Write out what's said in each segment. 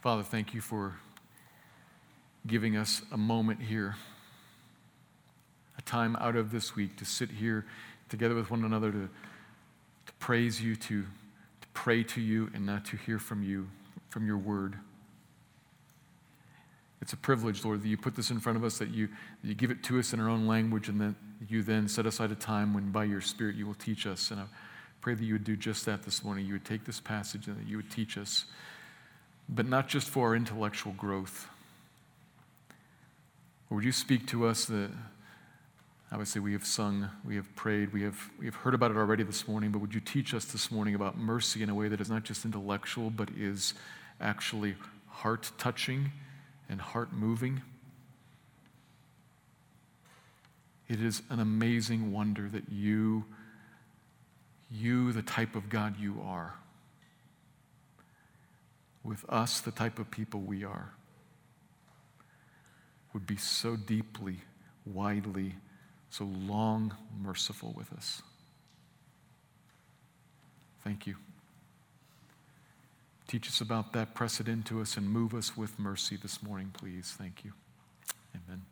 Father, thank you for giving us a moment here, a time out of this week to sit here together with one another to, to praise you, to, to pray to you, and not to hear from you, from your word. It's a privilege, Lord, that you put this in front of us, that you, that you give it to us in our own language, and that you then set aside a time when by your Spirit you will teach us. And I pray that you would do just that this morning. You would take this passage and that you would teach us but not just for our intellectual growth. Or would you speak to us that obviously we have sung, we have prayed, we have, we have heard about it already this morning, but would you teach us this morning about mercy in a way that is not just intellectual, but is actually heart touching and heart moving? It is an amazing wonder that you, you, the type of God you are, with us, the type of people we are, would be so deeply, widely, so long merciful with us. Thank you. Teach us about that, press it into us, and move us with mercy this morning, please. Thank you. Amen.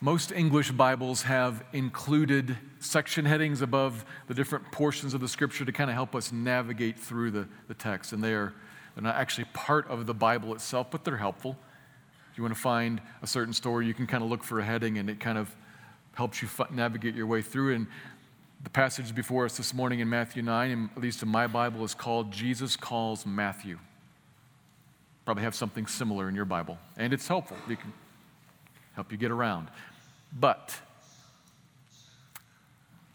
Most English Bibles have included section headings above the different portions of the scripture to kind of help us navigate through the, the text. And they are, they're not actually part of the Bible itself, but they're helpful. If you want to find a certain story, you can kind of look for a heading and it kind of helps you navigate your way through. And the passage before us this morning in Matthew 9, and at least in my Bible, is called Jesus Calls Matthew. Probably have something similar in your Bible. And it's helpful. You can help you get around. But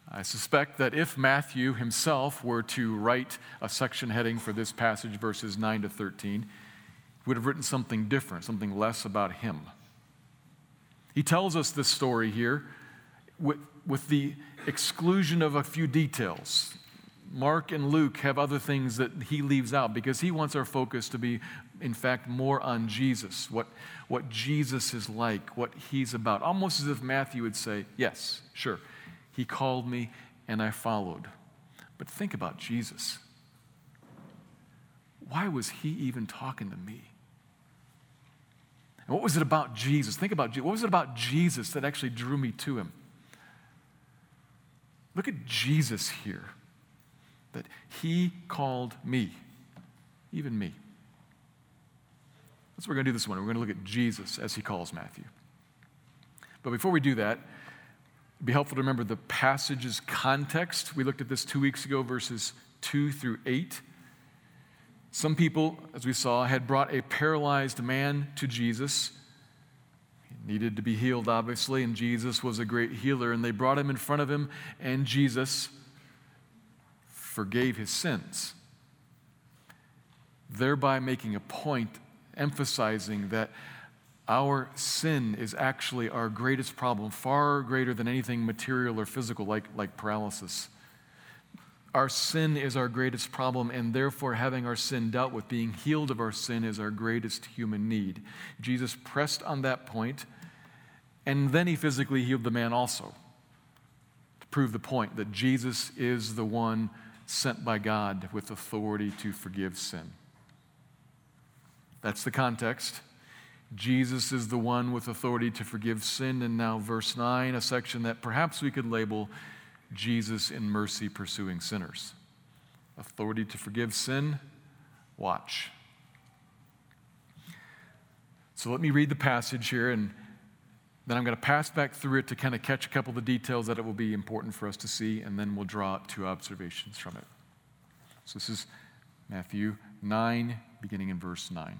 I suspect that if Matthew himself were to write a section heading for this passage, verses 9 to 13, he would have written something different, something less about him. He tells us this story here with, with the exclusion of a few details. Mark and Luke have other things that he leaves out because he wants our focus to be, in fact, more on Jesus, what, what Jesus is like, what he's about. Almost as if Matthew would say, Yes, sure, he called me and I followed. But think about Jesus. Why was he even talking to me? And what was it about Jesus? Think about what was it about Jesus that actually drew me to him? Look at Jesus here that he called me, even me. That's what we're going to do this morning. We're going to look at Jesus as he calls Matthew. But before we do that, it'd be helpful to remember the passage's context. We looked at this two weeks ago, verses 2 through 8. Some people, as we saw, had brought a paralyzed man to Jesus. He needed to be healed, obviously, and Jesus was a great healer. And they brought him in front of him, and Jesus forgave his sins, thereby making a point emphasizing that our sin is actually our greatest problem, far greater than anything material or physical, like, like paralysis. Our sin is our greatest problem, and therefore, having our sin dealt with, being healed of our sin, is our greatest human need. Jesus pressed on that point, and then he physically healed the man also to prove the point that Jesus is the one sent by God with authority to forgive sin. That's the context. Jesus is the one with authority to forgive sin. And now, verse 9, a section that perhaps we could label Jesus in mercy pursuing sinners. Authority to forgive sin, watch. So let me read the passage here, and then I'm going to pass back through it to kind of catch a couple of the details that it will be important for us to see, and then we'll draw two observations from it. So this is Matthew 9, beginning in verse 9.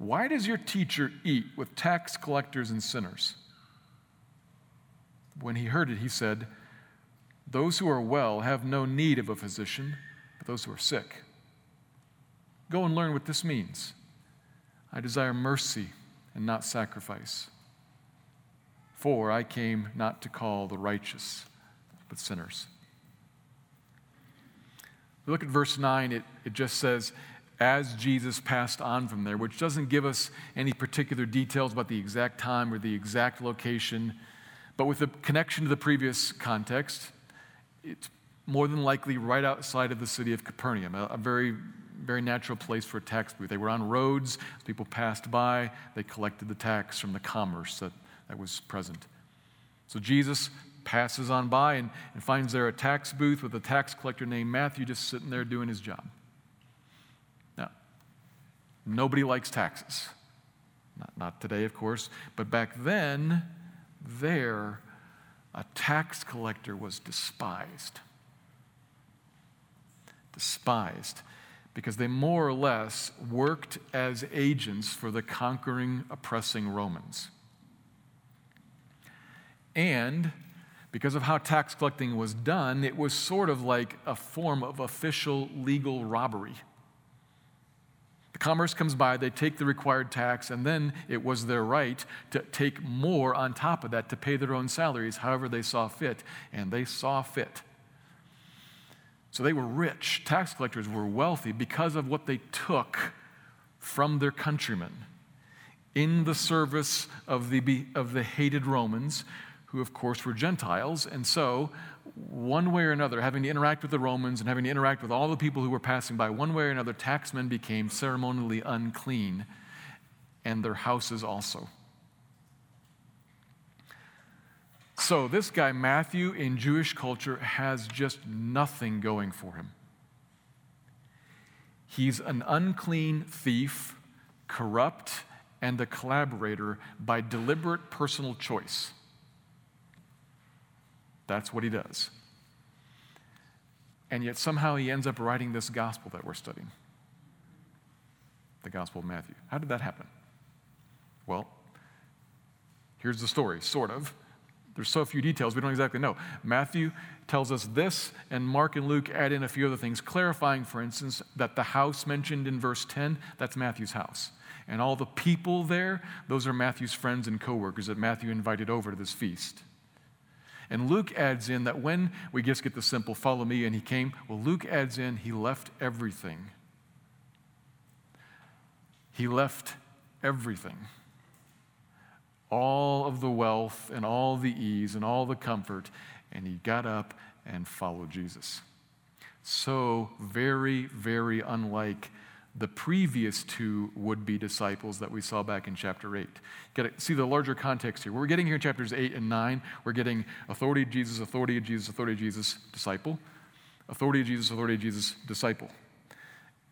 Why does your teacher eat with tax collectors and sinners? When he heard it, he said, Those who are well have no need of a physician, but those who are sick. Go and learn what this means. I desire mercy and not sacrifice. For I came not to call the righteous, but sinners. Look at verse 9, it, it just says, as Jesus passed on from there, which doesn't give us any particular details about the exact time or the exact location, but with the connection to the previous context, it's more than likely right outside of the city of Capernaum, a, a very very natural place for a tax booth. They were on roads, people passed by, they collected the tax from the commerce that, that was present. So Jesus passes on by and, and finds there a tax booth with a tax collector named Matthew just sitting there doing his job. Nobody likes taxes. Not, not today, of course, but back then, there, a tax collector was despised. Despised because they more or less worked as agents for the conquering, oppressing Romans. And because of how tax collecting was done, it was sort of like a form of official legal robbery. Commerce comes by, they take the required tax, and then it was their right to take more on top of that to pay their own salaries however they saw fit. And they saw fit. So they were rich. Tax collectors were wealthy because of what they took from their countrymen in the service of the, of the hated Romans, who, of course, were Gentiles. And so, one way or another, having to interact with the Romans and having to interact with all the people who were passing by, one way or another, taxmen became ceremonially unclean, and their houses also. So, this guy, Matthew, in Jewish culture, has just nothing going for him. He's an unclean thief, corrupt, and a collaborator by deliberate personal choice. That's what he does. And yet, somehow, he ends up writing this gospel that we're studying the Gospel of Matthew. How did that happen? Well, here's the story, sort of. There's so few details, we don't exactly know. Matthew tells us this, and Mark and Luke add in a few other things, clarifying, for instance, that the house mentioned in verse 10, that's Matthew's house. And all the people there, those are Matthew's friends and coworkers that Matthew invited over to this feast. And Luke adds in that when we just get the simple follow me and he came, well, Luke adds in he left everything. He left everything all of the wealth and all the ease and all the comfort, and he got up and followed Jesus. So, very, very unlike the previous two would be disciples that we saw back in chapter 8. Got to see the larger context here. What We're getting here in chapters 8 and 9. We're getting authority of Jesus, authority of Jesus, authority of Jesus, disciple. Authority of Jesus, authority of Jesus, disciple.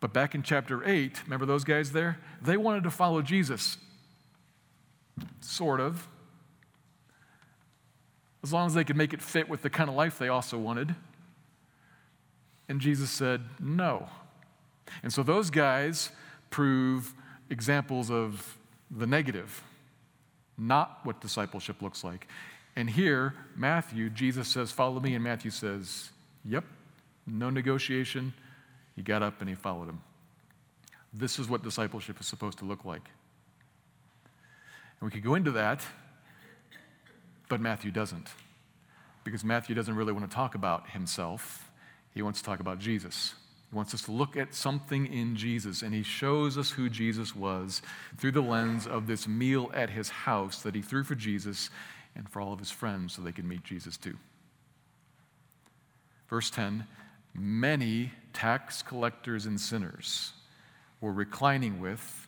But back in chapter 8, remember those guys there? They wanted to follow Jesus. Sort of. As long as they could make it fit with the kind of life they also wanted. And Jesus said, no. And so those guys prove examples of the negative, not what discipleship looks like. And here, Matthew, Jesus says, Follow me. And Matthew says, Yep, no negotiation. He got up and he followed him. This is what discipleship is supposed to look like. And we could go into that, but Matthew doesn't. Because Matthew doesn't really want to talk about himself, he wants to talk about Jesus. He wants us to look at something in Jesus, and he shows us who Jesus was through the lens of this meal at his house that he threw for Jesus and for all of his friends so they could meet Jesus too. Verse 10 Many tax collectors and sinners were reclining with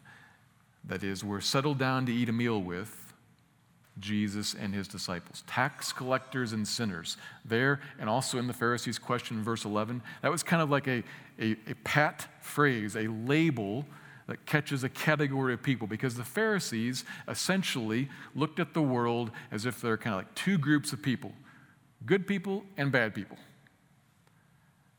that is, were settled down to eat a meal with Jesus and his disciples. Tax collectors and sinners. There, and also in the Pharisees' question verse 11, that was kind of like a, a, a pat phrase, a label that catches a category of people because the Pharisees essentially looked at the world as if they're kind of like two groups of people good people and bad people.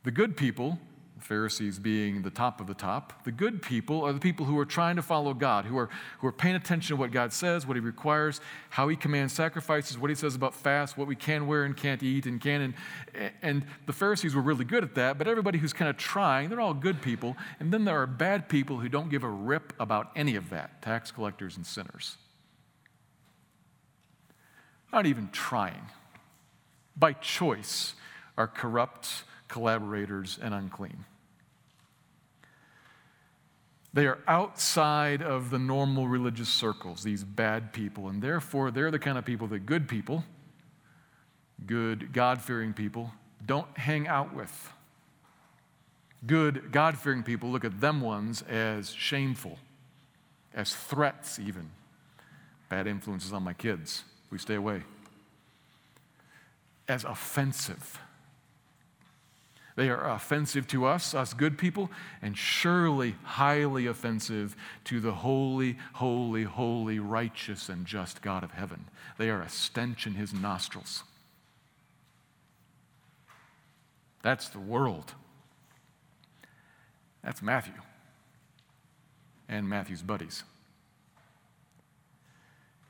The good people Pharisees being the top of the top. The good people are the people who are trying to follow God, who are, who are paying attention to what God says, what He requires, how He commands sacrifices, what He says about fast, what we can wear and can't eat and can. And, and the Pharisees were really good at that, but everybody who's kind of trying, they're all good people. And then there are bad people who don't give a rip about any of that tax collectors and sinners. Not even trying. By choice, are corrupt collaborators and unclean. They are outside of the normal religious circles, these bad people, and therefore they're the kind of people that good people, good God fearing people, don't hang out with. Good God fearing people look at them ones as shameful, as threats, even. Bad influences on my kids. We stay away. As offensive they are offensive to us, us good people, and surely highly offensive to the holy, holy, holy, righteous, and just God of heaven. They are a stench in his nostrils. That's the world. That's Matthew and Matthew's buddies.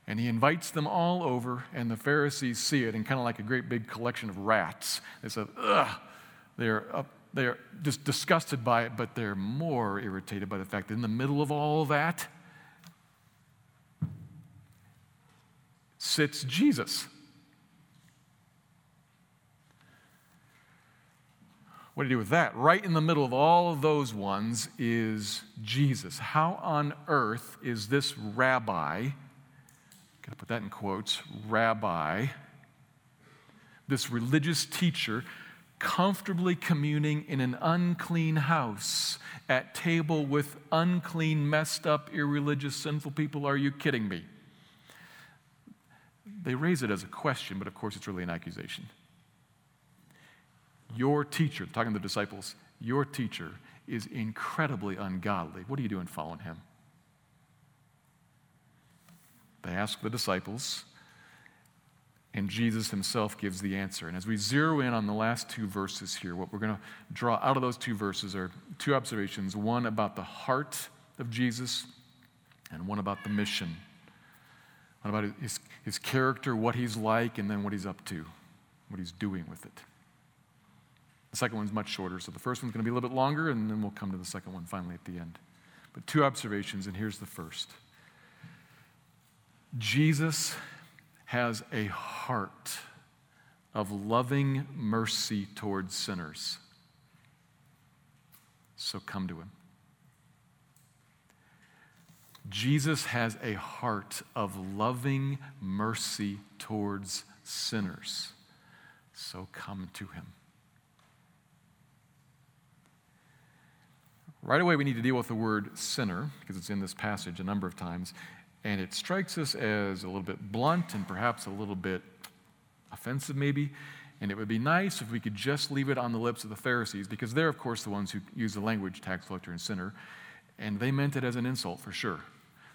And he invites them all over, and the Pharisees see it, and kind of like a great big collection of rats, they say, ugh they're, uh, they're just disgusted by it, but they're more irritated by the fact that in the middle of all that sits Jesus. What do you do with that? Right in the middle of all of those ones is Jesus. How on earth is this rabbi, gotta put that in quotes, rabbi, this religious teacher, comfortably communing in an unclean house at table with unclean, messed up, irreligious, sinful people. Are you kidding me? They raise it as a question, but of course it's really an accusation. Your teacher, talking to the disciples, your teacher is incredibly ungodly. What are you doing following him? They ask the disciples, and Jesus himself gives the answer. And as we zero in on the last two verses here, what we're going to draw out of those two verses are two observations one about the heart of Jesus, and one about the mission. One about his, his character, what he's like, and then what he's up to, what he's doing with it. The second one's much shorter, so the first one's going to be a little bit longer, and then we'll come to the second one finally at the end. But two observations, and here's the first Jesus has a heart of loving mercy towards sinners. So come to him. Jesus has a heart of loving mercy towards sinners. So come to him. Right away, we need to deal with the word sinner because it's in this passage a number of times. And it strikes us as a little bit blunt and perhaps a little bit offensive, maybe. And it would be nice if we could just leave it on the lips of the Pharisees, because they're, of course, the ones who use the language tax collector and sinner. And they meant it as an insult for sure.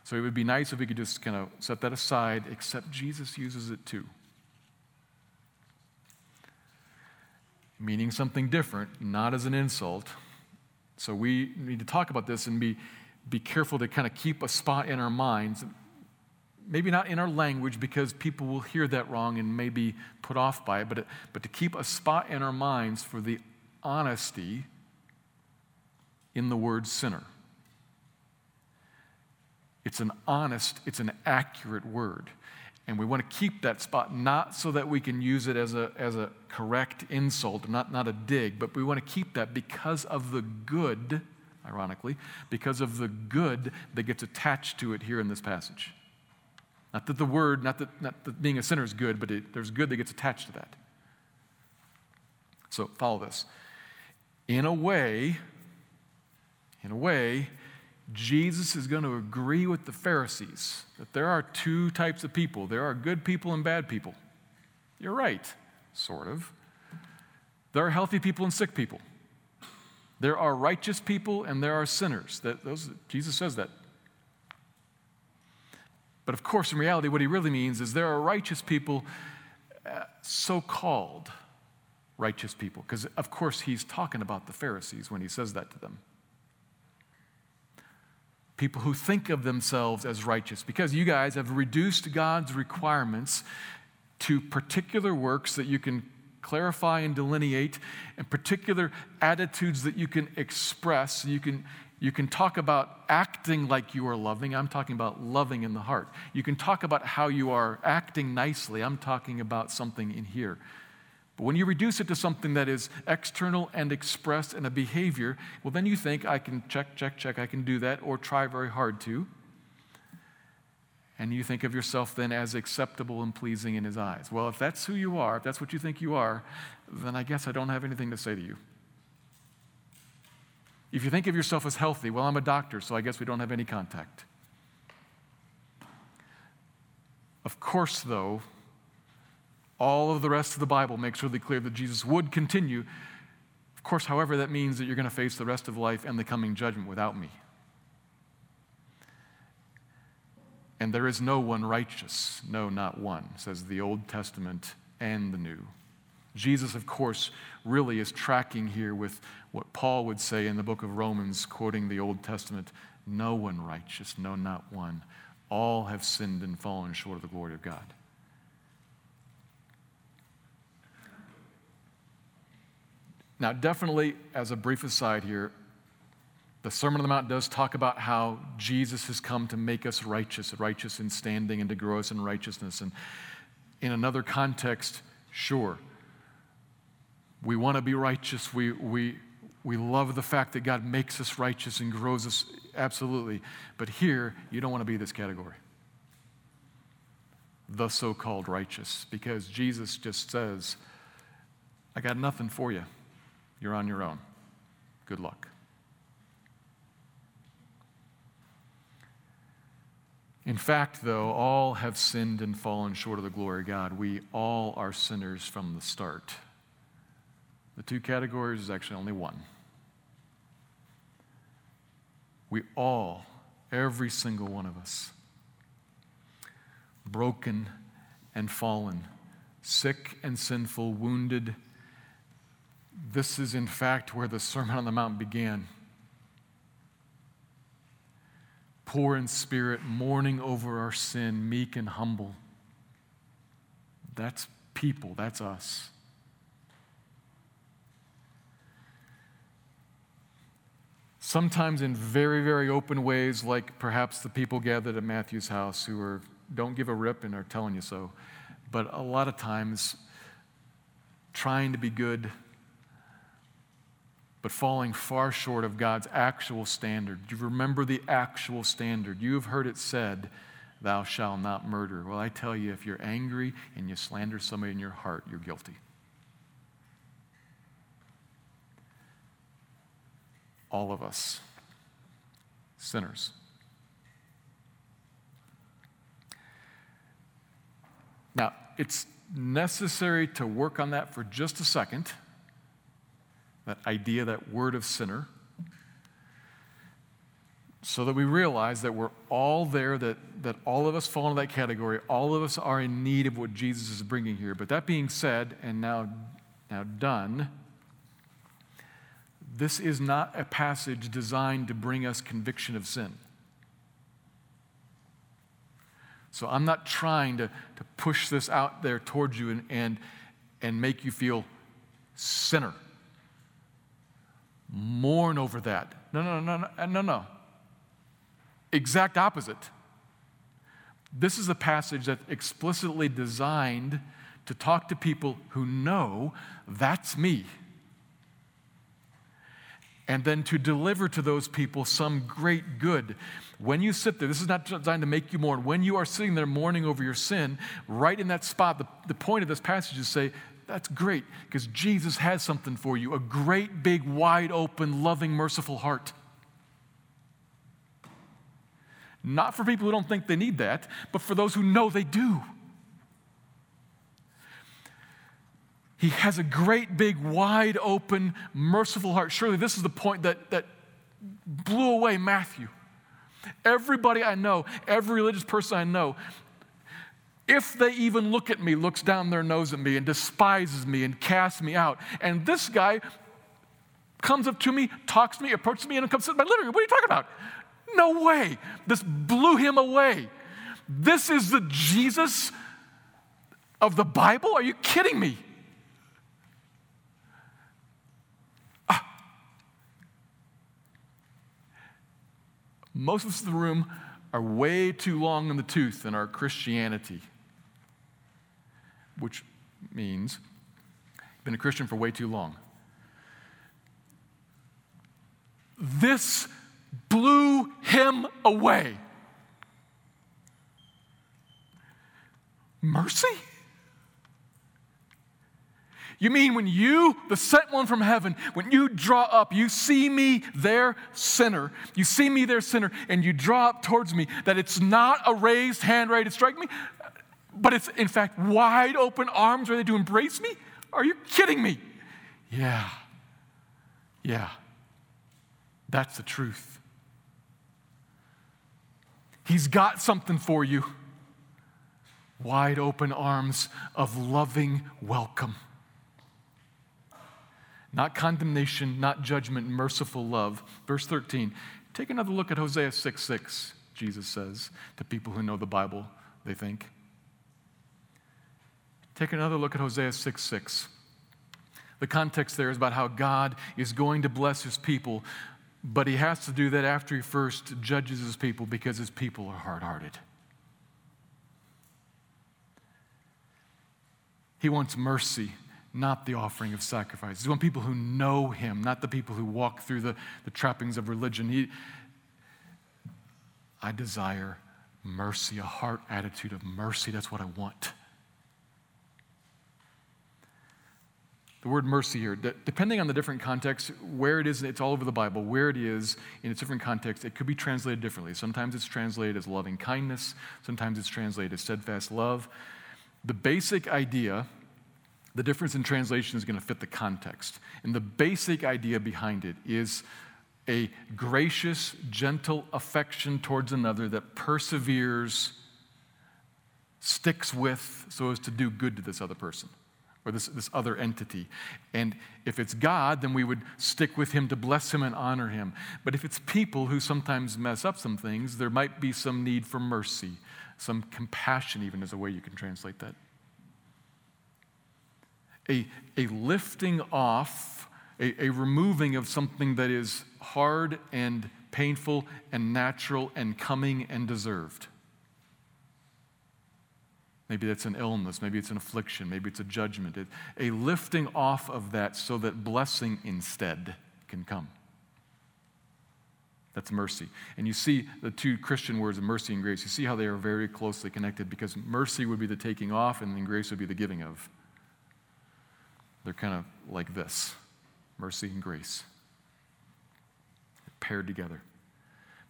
So it would be nice if we could just kind of set that aside, except Jesus uses it too. Meaning something different, not as an insult. So we need to talk about this and be be careful to kind of keep a spot in our minds, maybe not in our language because people will hear that wrong and may be put off by it, but, but to keep a spot in our minds for the honesty in the word sinner. It's an honest, it's an accurate word. And we want to keep that spot not so that we can use it as a, as a correct insult, not, not a dig, but we want to keep that because of the good ironically, because of the good that gets attached to it here in this passage. Not that the word, not that, not that being a sinner is good, but it, there's good that gets attached to that. So follow this. In a way, in a way, Jesus is going to agree with the Pharisees that there are two types of people there are good people and bad people. You're right, sort of. There are healthy people and sick people. There are righteous people and there are sinners. That, those, Jesus says that. But of course, in reality, what he really means is there are righteous people, uh, so called righteous people, because of course he's talking about the Pharisees when he says that to them people who think of themselves as righteous, because you guys have reduced God's requirements to particular works that you can clarify and delineate, and particular attitudes that you can express. You can, you can talk about acting like you are loving. I'm talking about loving in the heart. You can talk about how you are acting nicely. I'm talking about something in here. But when you reduce it to something that is external and expressed in a behavior, well, then you think, I can check, check, check, I can do that, or try very hard to. And you think of yourself then as acceptable and pleasing in his eyes. Well, if that's who you are, if that's what you think you are, then I guess I don't have anything to say to you. If you think of yourself as healthy, well, I'm a doctor, so I guess we don't have any contact. Of course, though, all of the rest of the Bible makes really clear that Jesus would continue. Of course, however, that means that you're going to face the rest of life and the coming judgment without me. And there is no one righteous, no, not one, says the Old Testament and the New. Jesus, of course, really is tracking here with what Paul would say in the book of Romans, quoting the Old Testament no one righteous, no, not one. All have sinned and fallen short of the glory of God. Now, definitely, as a brief aside here, the Sermon on the Mount does talk about how Jesus has come to make us righteous, righteous in standing and to grow us in righteousness. And in another context, sure, we want to be righteous. We, we, we love the fact that God makes us righteous and grows us, absolutely. But here, you don't want to be this category the so called righteous, because Jesus just says, I got nothing for you. You're on your own. Good luck. In fact, though, all have sinned and fallen short of the glory of God. We all are sinners from the start. The two categories is actually only one. We all, every single one of us, broken and fallen, sick and sinful, wounded this is, in fact, where the Sermon on the Mount began. Poor in spirit, mourning over our sin, meek and humble. That's people, that's us. Sometimes in very, very open ways, like perhaps the people gathered at Matthew's house who are, don't give a rip and are telling you so. But a lot of times, trying to be good but falling far short of God's actual standard. You remember the actual standard. You have heard it said, Thou shalt not murder. Well, I tell you, if you're angry and you slander somebody in your heart, you're guilty. All of us, sinners. Now, it's necessary to work on that for just a second that idea, that word of sinner, so that we realize that we're all there, that, that all of us fall into that category. All of us are in need of what Jesus is bringing here. But that being said, and now, now done, this is not a passage designed to bring us conviction of sin. So I'm not trying to, to push this out there towards you and, and, and make you feel sinner mourn over that. No, no, no, no, no, no. Exact opposite. This is a passage that's explicitly designed to talk to people who know that's me. And then to deliver to those people some great good. When you sit there, this is not designed to make you mourn. When you are sitting there mourning over your sin, right in that spot, the, the point of this passage is to say, that's great because Jesus has something for you a great, big, wide open, loving, merciful heart. Not for people who don't think they need that, but for those who know they do. He has a great, big, wide open, merciful heart. Surely this is the point that, that blew away Matthew. Everybody I know, every religious person I know, if they even look at me, looks down their nose at me and despises me and casts me out. And this guy comes up to me, talks to me, approaches me, and comes to my living room. What are you talking about? No way. This blew him away. This is the Jesus of the Bible? Are you kidding me? Ah. Most of us in the room are way too long in the tooth in our Christianity, which means been a Christian for way too long. This blew him away. Mercy? You mean when you, the sent one from heaven, when you draw up, you see me there, sinner, you see me there, sinner, and you draw up towards me, that it's not a raised hand ready to strike me, but it's in fact wide open arms ready to embrace me? Are you kidding me? Yeah. Yeah. That's the truth. He's got something for you. Wide open arms of loving welcome. Not condemnation, not judgment, merciful love. Verse 13. Take another look at Hosea 6 6, Jesus says to people who know the Bible, they think. Take another look at Hosea 6 6. The context there is about how God is going to bless his people, but he has to do that after he first judges his people because his people are hard hearted. He wants mercy not the offering of sacrifices. He wants people who know Him, not the people who walk through the, the trappings of religion. He, I desire mercy, a heart attitude of mercy. That's what I want. The word mercy here, depending on the different context, where it is, it's all over the Bible, where it is in its different contexts, it could be translated differently. Sometimes it's translated as loving kindness, sometimes it's translated as steadfast love. The basic idea the difference in translation is going to fit the context. And the basic idea behind it is a gracious, gentle affection towards another that perseveres, sticks with, so as to do good to this other person or this, this other entity. And if it's God, then we would stick with him to bless him and honor him. But if it's people who sometimes mess up some things, there might be some need for mercy, some compassion, even as a way you can translate that a, a lifting off, a, a removing of something that is hard and painful and natural and coming and deserved. Maybe that's an illness, maybe it's an affliction, maybe it's a judgment. It, a lifting off of that so that blessing instead can come. That's mercy. And you see the two Christian words mercy and grace, you see how they are very closely connected because mercy would be the taking off and then grace would be the giving of. They're kind of like this mercy and grace, paired together.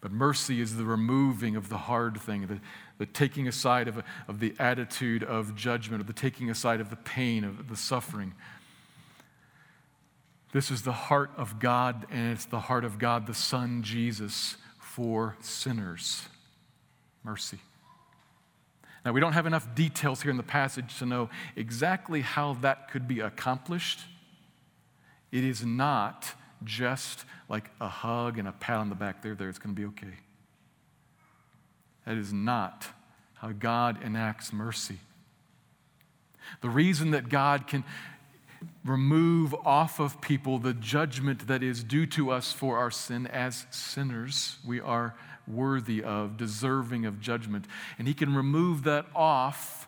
But mercy is the removing of the hard thing, the, the taking aside of, of the attitude of judgment, of the taking aside of the pain, of the suffering. This is the heart of God, and it's the heart of God, the Son, Jesus, for sinners. Mercy. Now, we don't have enough details here in the passage to know exactly how that could be accomplished. It is not just like a hug and a pat on the back there, there, it's going to be okay. That is not how God enacts mercy. The reason that God can remove off of people the judgment that is due to us for our sin as sinners, we are worthy of, deserving of judgment. And he can remove that off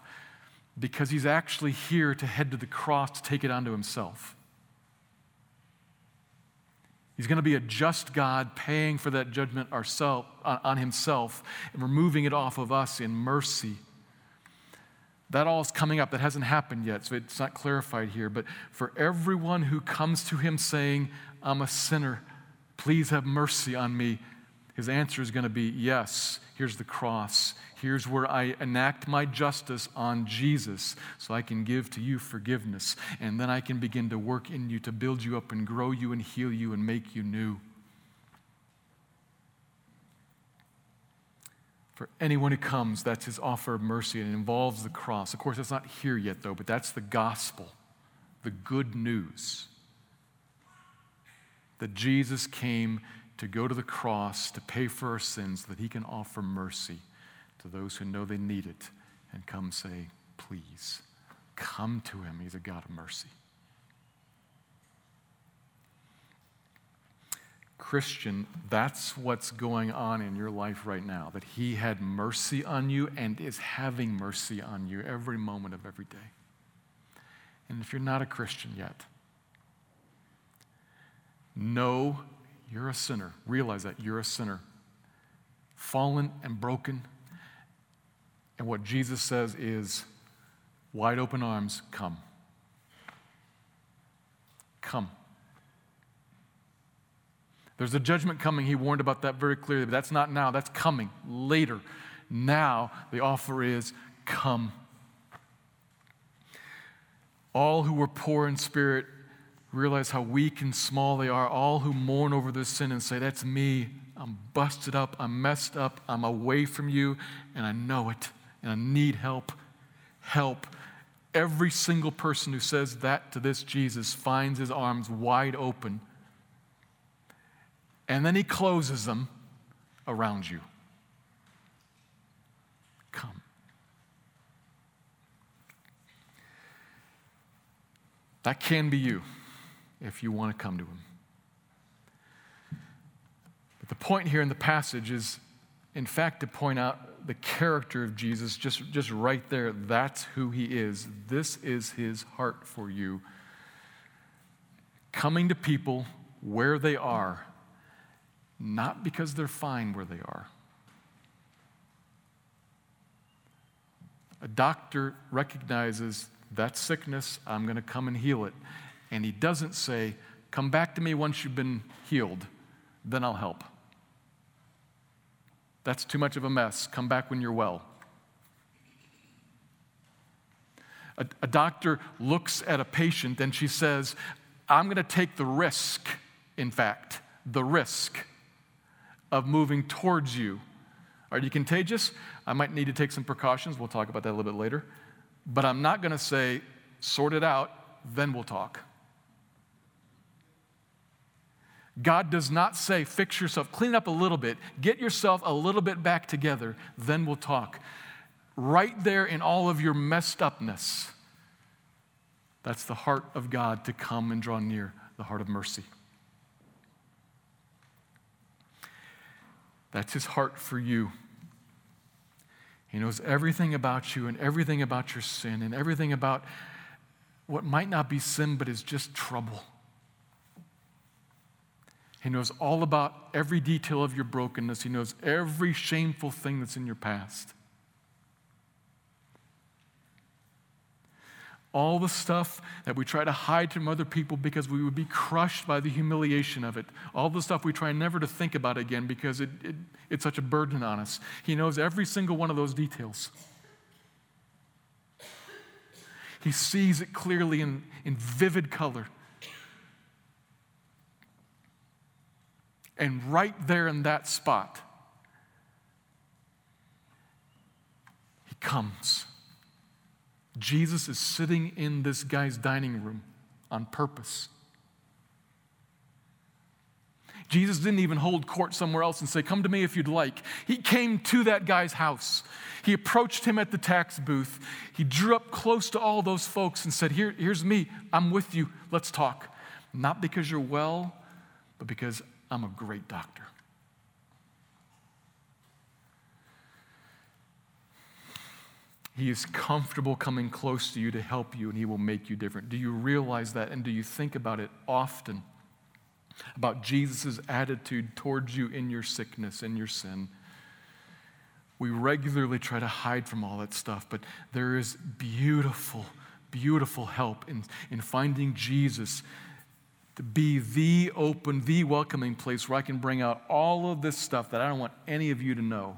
because he's actually here to head to the cross to take it onto himself. He's going to be a just God paying for that judgment ourself, on himself and removing it off of us in mercy. That all is coming up. That hasn't happened yet, so it's not clarified here. But for everyone who comes to him saying, I'm a sinner, please have mercy on me, his answer is going to be yes, here's the cross. Here's where I enact my justice on Jesus so I can give to you forgiveness. And then I can begin to work in you to build you up and grow you and heal you and make you new. For anyone who comes, that's his offer of mercy and it involves the cross. Of course, it's not here yet, though, but that's the gospel, the good news that Jesus came to go to the cross to pay for our sins, that he can offer mercy to those who know they need it and come say, Please, come to him. He's a God of mercy. Christian, that's what's going on in your life right now. That He had mercy on you and is having mercy on you every moment of every day. And if you're not a Christian yet, know you're a sinner. Realize that you're a sinner, fallen and broken and what Jesus says is wide open arms, come. Come. There's a judgment coming. He warned about that very clearly, but that's not now. That's coming later. Now, the offer is come. All who were poor in spirit realize how weak and small they are. All who mourn over their sin and say, That's me. I'm busted up. I'm messed up. I'm away from you, and I know it and I need help, help. Every single person who says that to this Jesus finds his arms wide open. And then he closes them around you. Come. That can be you if you want to come to him. But the point here in the passage is, in fact, to point out the character of Jesus, just, just right there, that's who he is. This is his heart for you. Coming to people where they are, not because they're fine where they are. A doctor recognizes that sickness, I'm going to come and heal it. And he doesn't say, Come back to me once you've been healed, then I'll help. That's too much of a mess. Come back when you're well. A, a doctor looks at a patient and she says, I'm going to take the risk, in fact, the risk of moving towards you. Are you contagious? I might need to take some precautions. We'll talk about that a little bit later. But I'm not going to say, sort it out, then we'll talk. God does not say, fix yourself, clean up a little bit, get yourself a little bit back together, then we'll talk. Right there in all of your messed upness, that's the heart of God to come and draw near, the heart of mercy. That's his heart for you. He knows everything about you and everything about your sin and everything about what might not be sin but is just trouble. He knows all about every detail of your brokenness. He knows every shameful thing that's in your past. All the stuff that we try to hide from other people because we would be crushed by the humiliation of it. All the stuff we try never to think about again because it, it, it's such a burden on us. He knows every single one of those details. He sees it clearly in, in vivid color. And right there in that spot, he comes. Jesus is sitting in this guy's dining room on purpose. Jesus didn't even hold court somewhere else and say, Come to me if you'd like. He came to that guy's house. He approached him at the tax booth. He drew up close to all those folks and said, Here, Here's me. I'm with you. Let's talk. Not because you're well, but because I'm a great doctor. He is comfortable coming close to you to help you, and He will make you different. Do you realize that? And do you think about it often? About Jesus' attitude towards you in your sickness in your sin. We regularly try to hide from all that stuff, but there is beautiful, beautiful help in, in finding Jesus to be the open, the welcoming place where I can bring out all of this stuff that I don't want any of you to know.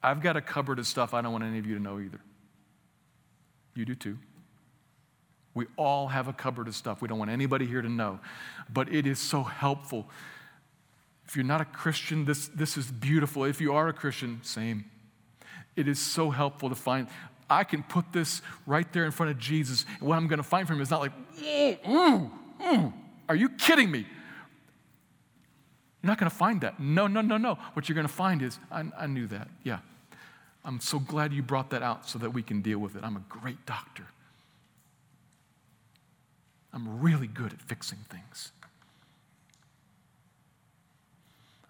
I've got a cupboard of stuff I don't want any of you to know either. You do too. We all have a cupboard of stuff we don't want anybody here to know. But it is so helpful. If you're not a Christian, this, this is beautiful. If you are a Christian, same. It is so helpful to find I can put this right there in front of Jesus, and what I'm going to find from him is not like, ooh, ooh, are you kidding me? You're not going to find that. No, no, no, no. What you're going to find is, I, I knew that. Yeah. I'm so glad you brought that out so that we can deal with it. I'm a great doctor. I'm really good at fixing things.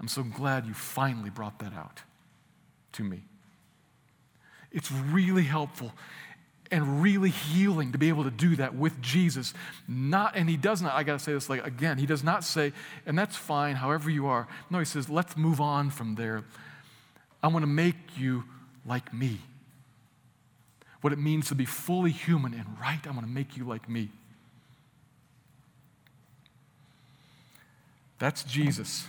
I'm so glad you finally brought that out to me. It's really helpful and really healing to be able to do that with Jesus. Not, and he does not, I gotta say this like again, he does not say, and that's fine, however you are. No, he says, let's move on from there. I want to make you like me. What it means to be fully human and right, I want to make you like me. That's Jesus.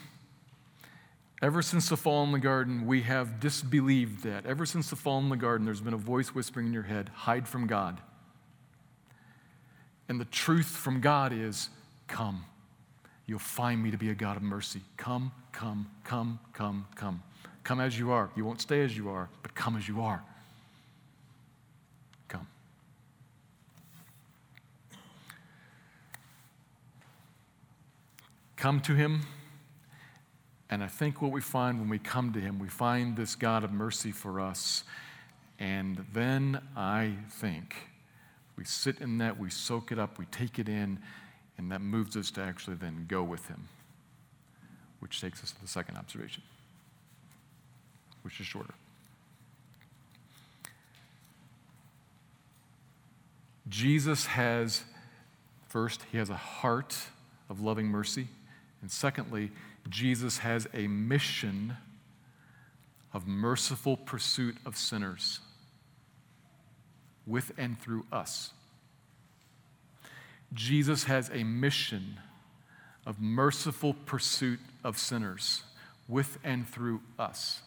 Ever since the fall in the garden, we have disbelieved that. Ever since the fall in the garden, there's been a voice whispering in your head hide from God. And the truth from God is come. You'll find me to be a God of mercy. Come, come, come, come, come. Come as you are. You won't stay as you are, but come as you are. Come. Come to Him and I think what we find when we come to Him, we find this God of mercy for us. And then I think we sit in that, we soak it up, we take it in, and that moves us to actually then go with Him, which takes us to the second observation, which is shorter. Jesus has, first, He has a heart of loving mercy. And secondly, Jesus has a mission of merciful pursuit of sinners with and through us. Jesus has a mission of merciful pursuit of sinners with and through us.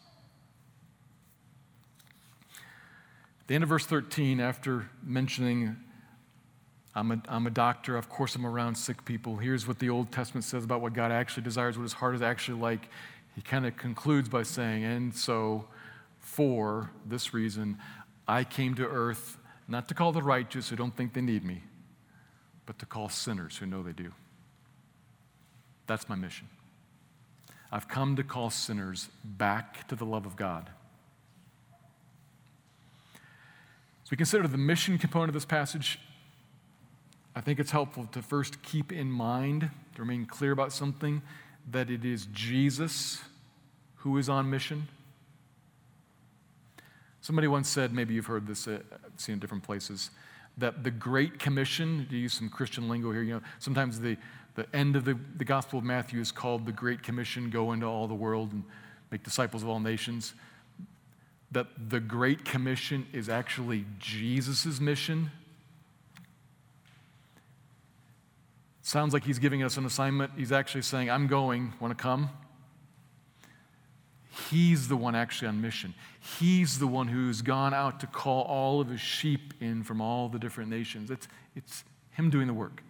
At the end of verse 13, after mentioning I'm a, I'm a doctor. Of course, I'm around sick people. Here's what the Old Testament says about what God actually desires, what his heart is actually like. He kind of concludes by saying, And so, for this reason, I came to earth not to call the righteous who don't think they need me, but to call sinners who know they do. That's my mission. I've come to call sinners back to the love of God. As we consider the mission component of this passage, I think it's helpful to first keep in mind, to remain clear about something, that it is Jesus who is on mission. Somebody once said, maybe you've heard this, uh, seen in different places, that the Great Commission, to use some Christian lingo here, you know, sometimes the, the end of the, the Gospel of Matthew is called the Great Commission go into all the world and make disciples of all nations. That the Great Commission is actually Jesus' mission Sounds like he's giving us an assignment. He's actually saying, I'm going, want to come? He's the one actually on mission. He's the one who's gone out to call all of his sheep in from all the different nations. It's, it's him doing the work.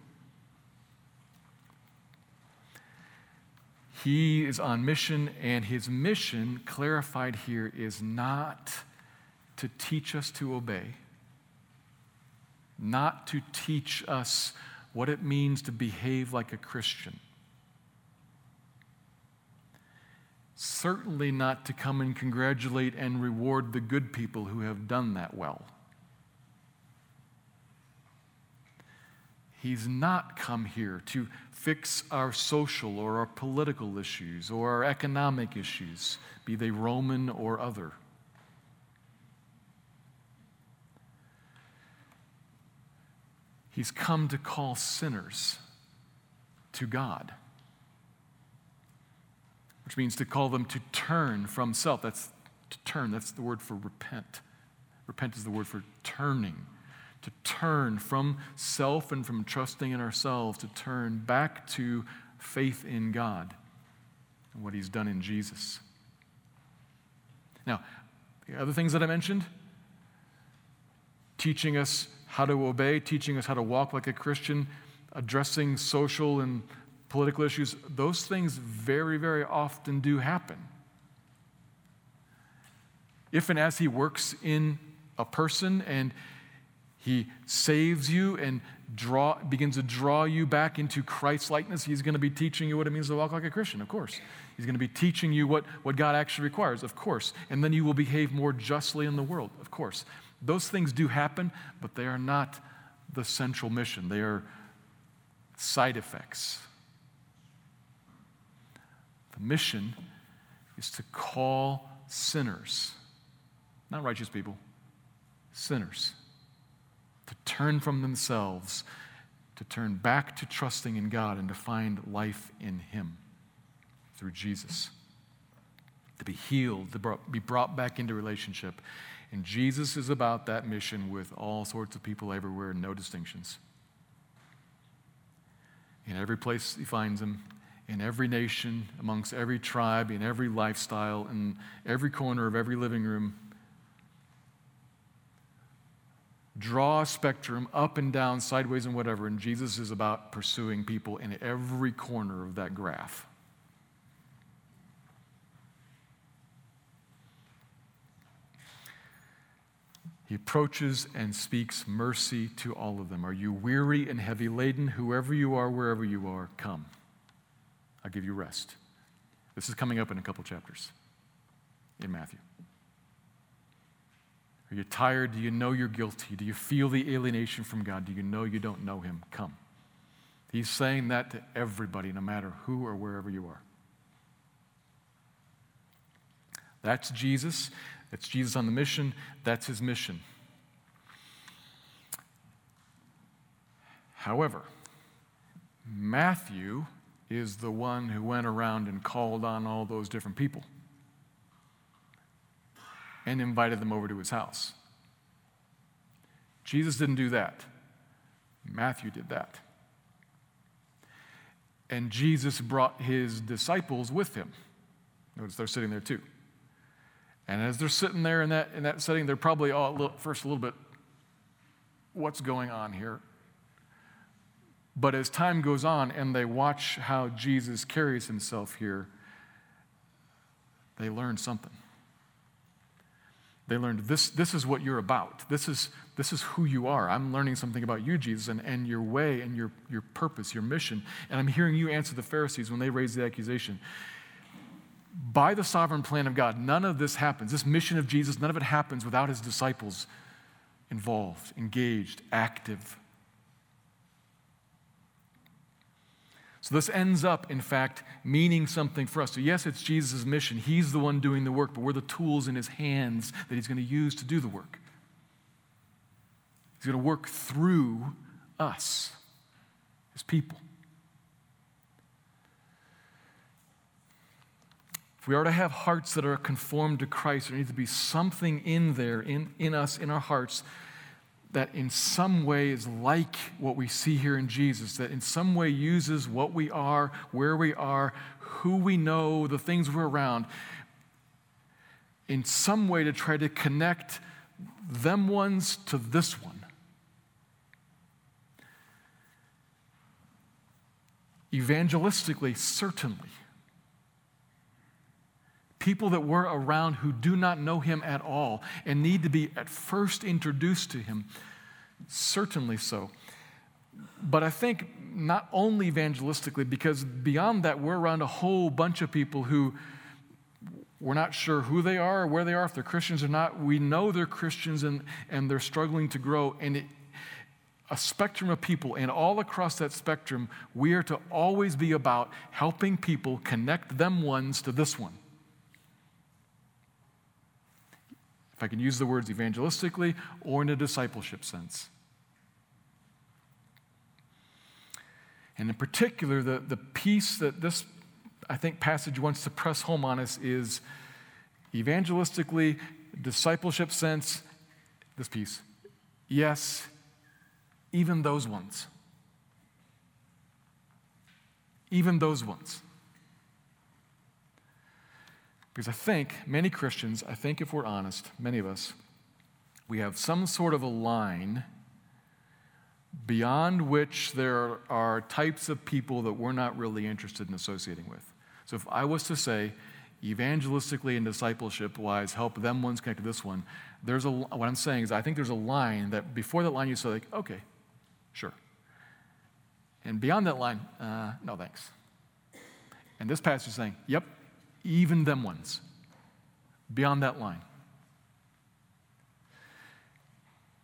He is on mission, and his mission, clarified here, is not to teach us to obey, not to teach us what it means to behave like a Christian. Certainly not to come and congratulate and reward the good people who have done that well. He's not come here to fix our social or our political issues or our economic issues, be they Roman or other. He's come to call sinners to God, which means to call them to turn from self. That's to turn, that's the word for repent. Repent is the word for turning, to turn from self and from trusting in ourselves, to turn back to faith in God and what He's done in Jesus. Now, the other things that I mentioned teaching us how to obey, teaching us how to walk like a Christian, addressing social and political issues, those things very, very often do happen. If and as He works in a person and He saves you and draw, begins to draw you back into Christ likeness, He's going to be teaching you what it means to walk like a Christian, of course. He's going to be teaching you what, what God actually requires, of course. And then you will behave more justly in the world, of course. Those things do happen, but they are not the central mission. They are side effects. The mission is to call sinners, not righteous people, sinners, to turn from themselves, to turn back to trusting in God, and to find life in Him through Jesus. To be healed, to be brought back into relationship. And Jesus is about that mission with all sorts of people everywhere, no distinctions. In every place he finds them, in every nation, amongst every tribe, in every lifestyle, in every corner of every living room. Draw a spectrum up and down, sideways, and whatever, and Jesus is about pursuing people in every corner of that graph. He approaches and speaks mercy to all of them. Are you weary and heavy laden? Whoever you are, wherever you are, come. I'll give you rest. This is coming up in a couple chapters in Matthew. Are you tired? Do you know you're guilty? Do you feel the alienation from God? Do you know you don't know Him? Come. He's saying that to everybody, no matter who or wherever you are. That's Jesus. That's Jesus on the mission. That's his mission. However, Matthew is the one who went around and called on all those different people and invited them over to his house. Jesus didn't do that. Matthew did that. And Jesus brought his disciples with him. Notice they're sitting there too. And as they're sitting there in that, in that setting, they're probably all, little, first a little bit, what's going on here? But as time goes on and they watch how Jesus carries himself here, they learn something. They learned this, this is what you're about. This is, this is who you are. I'm learning something about you, Jesus, and, and your way and your, your purpose, your mission. And I'm hearing you answer the Pharisees when they raise the accusation by the sovereign plan of God, none of this happens. This mission of Jesus, none of it happens without his disciples involved, engaged, active. So this ends up, in fact, meaning something for us. So, yes, it's Jesus' mission. He's the one doing the work, but we're the tools in his hands that he's going to use to do the work. He's going to work through us, his people. If we are to have hearts that are conformed to Christ, there needs to be something in there, in, in us, in our hearts, that in some way is like what we see here in Jesus, that in some way uses what we are, where we are, who we know, the things we're around, in some way to try to connect them ones to this one. Evangelistically, certainly people that we're around who do not know him at all and need to be at first introduced to him. Certainly so. But I think not only evangelistically, because beyond that, we're around a whole bunch of people who we're not sure who they are or where they are, if they're Christians or not. We know they're Christians and, and they're struggling to grow. And it, a spectrum of people, and all across that spectrum, we are to always be about helping people connect them ones to this one. If I can use the words evangelistically or in a discipleship sense. And in particular, the, the piece that this, I think, passage wants to press home on us is evangelistically, discipleship sense, this piece. Yes, even those ones. Even those ones. Because I think many Christians, I think if we're honest, many of us, we have some sort of a line beyond which there are types of people that we're not really interested in associating with. So if I was to say, evangelistically and discipleship wise, help them ones connect to this one, there's a, what I'm saying is I think there's a line that before that line you say, like, okay, sure. And beyond that line, uh, no thanks. And this is saying, yep, even them ones, beyond that line.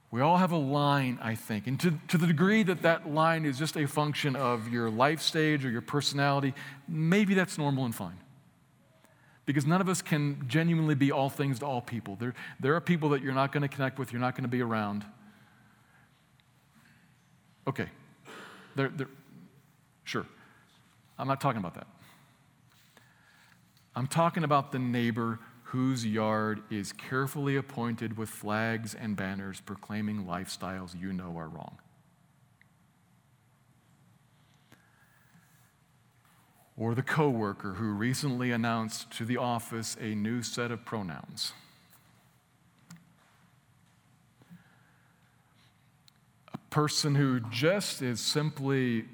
We all have a line, I think. And to, to the degree that that line is just a function of your life stage or your personality, maybe that's normal and fine. Because none of us can genuinely be all things to all people. There, there are people that you're not going to connect with, you're not going to be around. Okay, they're, they're, sure. I'm not talking about that. I'm talking about the neighbor whose yard is carefully appointed with flags and banners proclaiming lifestyles you know are wrong. Or the coworker who recently announced to the office a new set of pronouns. A person who just is simply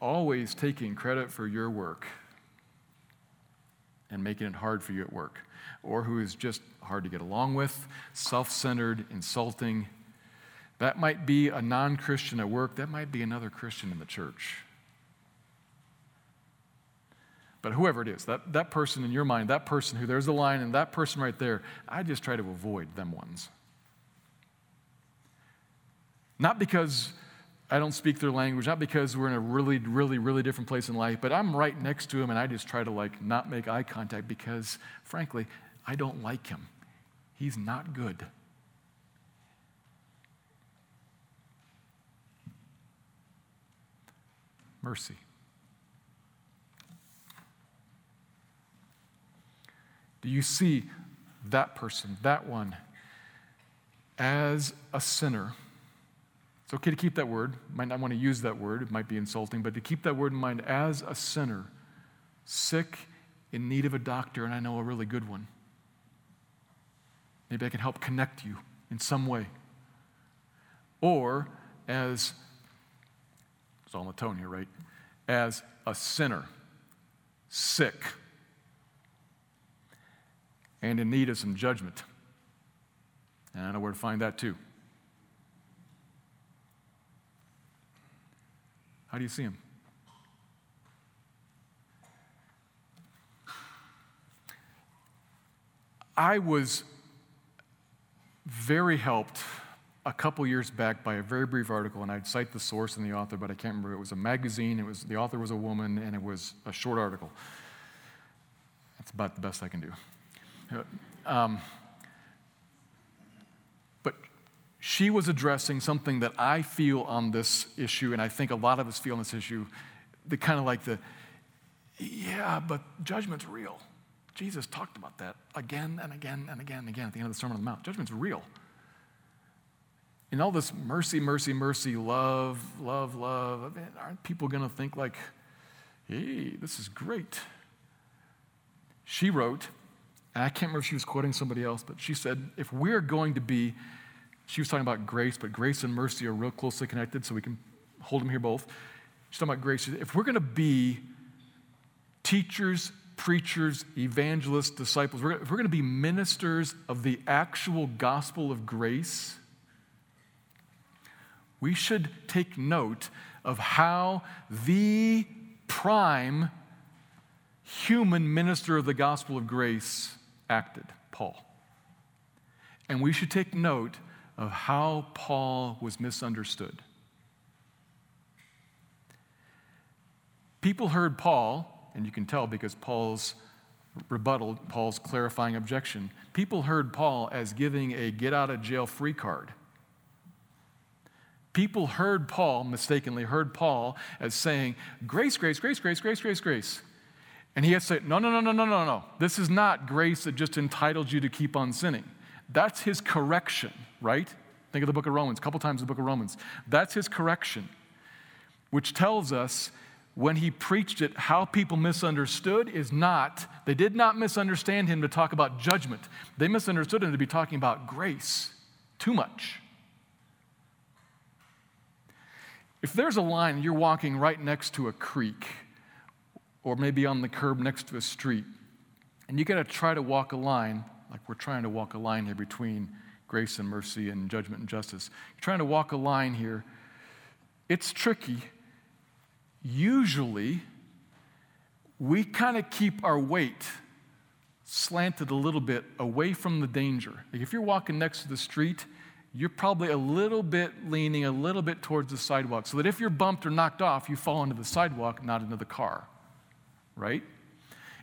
always taking credit for your work and making it hard for you at work, or who is just hard to get along with, self centered, insulting. That might be a non Christian at work, that might be another Christian in the church. But whoever it is, that, that person in your mind, that person who there's a line, and that person right there, I just try to avoid them ones. Not because I don't speak their language, not because we're in a really, really, really different place in life, but I'm right next to him and I just try to like not make eye contact because, frankly, I don't like him. He's not good. Mercy. Do you see that person, that one, as a sinner? It's okay to keep that word. Might not want to use that word, it might be insulting, but to keep that word in mind as a sinner, sick, in need of a doctor, and I know a really good one. Maybe I can help connect you in some way. Or as, it's all in the tone here, right? As a sinner, sick, and in need of some judgment. And I know where to find that too. How do you see him? I was very helped a couple years back by a very brief article, and I'd cite the source and the author, but I can't remember. It was a magazine. It was the author was a woman, and it was a short article. That's about the best I can do. Um, she was addressing something that I feel on this issue, and I think a lot of us feel on this issue, the kind of like the, yeah, but judgment's real. Jesus talked about that again and again and again and again at the end of the Sermon on the Mount. Judgment's real. In all this mercy, mercy, mercy, love, love, love, I mean, aren't people going to think like, hey, this is great? She wrote, and I can't remember if she was quoting somebody else, but she said, if we're going to be she was talking about grace, but grace and mercy are real closely connected, so we can hold them here both. She's talking about grace. If we're going to be teachers, preachers, evangelists, disciples, if we're going to be ministers of the actual gospel of grace, we should take note of how the prime human minister of the gospel of grace acted, Paul. And we should take note of how Paul was misunderstood. People heard Paul, and you can tell because Paul's rebuttal, Paul's clarifying objection, people heard Paul as giving a get out of jail free card. People heard Paul, mistakenly heard Paul as saying, grace, grace, grace, grace, grace, grace, grace. And he has to say, no, no, no, no, no, no, no. This is not grace that just entitles you to keep on sinning. That's his correction, right? Think of the book of Romans, a couple times the book of Romans. That's his correction, which tells us when he preached it, how people misunderstood is not, they did not misunderstand him to talk about judgment. They misunderstood him to be talking about grace too much. If there's a line you're walking right next to a creek, or maybe on the curb next to a street, and you got to try to walk a line, like we're trying to walk a line here between grace and mercy and judgment and justice. You're trying to walk a line here. It's tricky usually we kind of keep our weight slanted a little bit away from the danger. Like if you're walking next to the street, you're probably a little bit leaning a little bit towards the sidewalk so that if you're bumped or knocked off, you fall into the sidewalk, not into the car, right?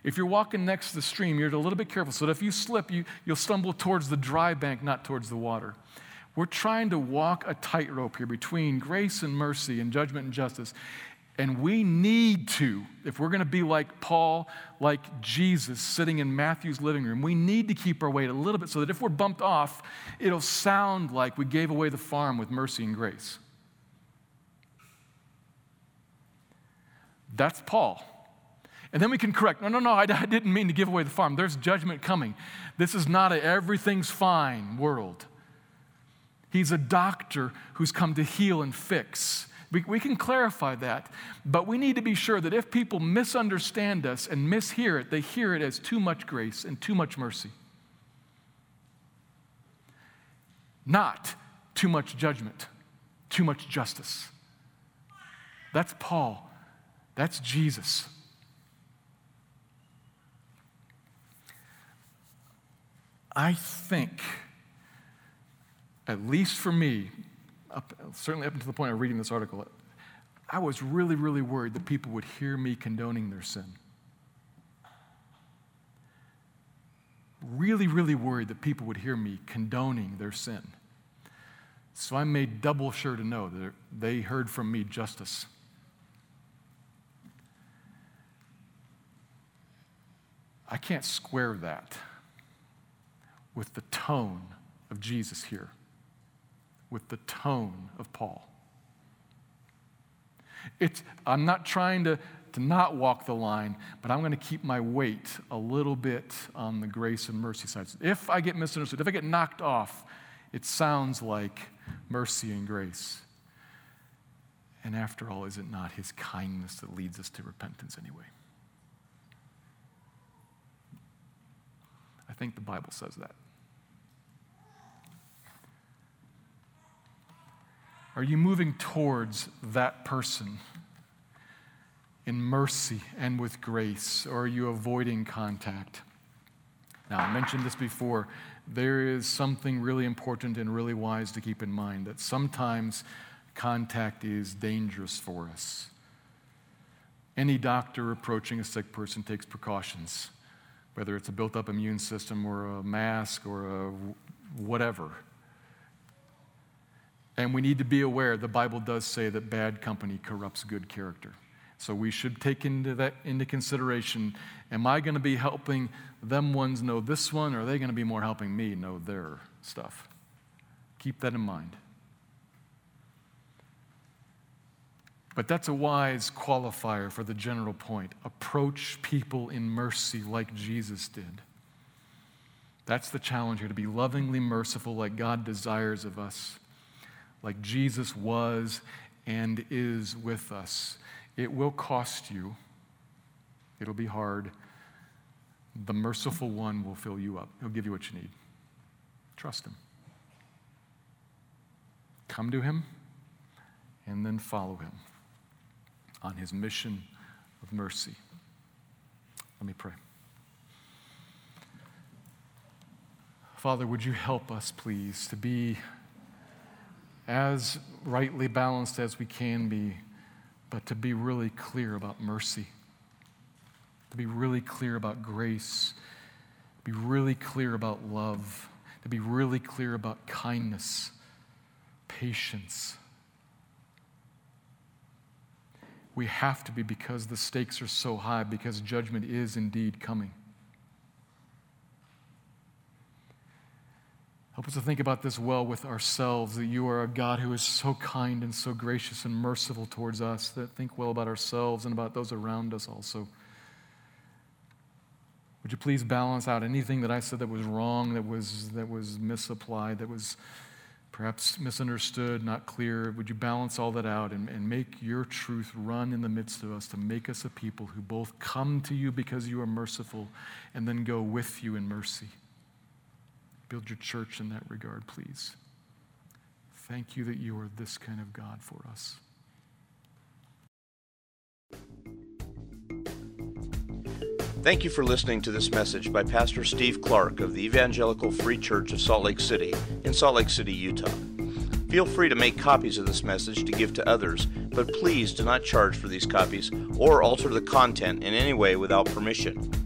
If you're walking next to the stream, you're a little bit careful so that if you slip, you, you'll stumble towards the dry bank, not towards the water. We're trying to walk a tightrope here between grace and mercy and judgment and justice. And we need to, if we're going to be like Paul, like Jesus sitting in Matthew's living room, we need to keep our weight a little bit so that if we're bumped off, it'll sound like we gave away the farm with mercy and grace. That's Paul. And then we can correct no, no, no, I, I didn't mean to give away the farm. There's judgment coming. This is not a everything's fine world. He's a doctor who's come to heal and fix. We, we can clarify that, but we need to be sure that if people misunderstand us and mishear it, they hear it as too much grace and too much mercy. Not too much judgment, too much justice. That's Paul. That's Jesus. I think, at least for me, up, certainly up until the point of reading this article, I was really, really worried that people would hear me condoning their sin. Really, really worried that people would hear me condoning their sin. So I made double sure to know that they heard from me justice. I can't square that with the tone of Jesus here with the tone of Paul. It's, I'm not trying to, to not walk the line, but I'm going to keep my weight a little bit on the grace and mercy side. If I get misunderstood, if I get knocked off, it sounds like mercy and grace. And after all, is it not his kindness that leads us to repentance anyway? I think the Bible says that. Are you moving towards that person in mercy and with grace, or are you avoiding contact? Now, I mentioned this before. There is something really important and really wise to keep in mind that sometimes contact is dangerous for us. Any doctor approaching a sick person takes precautions, whether it's a built up immune system or a mask or a whatever. And we need to be aware the Bible does say that bad company corrupts good character. So we should take into that into consideration. Am I going to be helping them ones know this one, or are they going to be more helping me know their stuff? Keep that in mind. But that's a wise qualifier for the general point. Approach people in mercy like Jesus did. That's the challenge here to be lovingly merciful like God desires of us like Jesus was and is with us. It will cost you, it'll be hard. The merciful one will fill you up, he'll give you what you need. Trust him. Come to him and then follow him on his mission of mercy. Let me pray. Father, would you help us, please, to be as rightly balanced as we can be, but to be really clear about mercy, to be really clear about grace, be really clear about love, to be really clear about kindness, patience. We have to be because the stakes are so high, because judgment is indeed coming. Help us to think about this well with ourselves that you are a God who is so kind and so gracious and merciful towards us, that think well about ourselves and about those around us also. Would you please balance out anything that I said that was wrong, that was, that was misapplied, that was perhaps misunderstood, not clear? Would you balance all that out and, and make your truth run in the midst of us to make us a people who both come to you because you are merciful and then go with you in mercy? Build your church in that regard, please. Thank you that you are this kind of God for us. Thank you for listening to this message by Pastor Steve Clark of the Evangelical Free Church of Salt Lake City in Salt Lake City, Utah. Feel free to make copies of this message to give to others, but please do not charge for these copies or alter the content in any way without permission.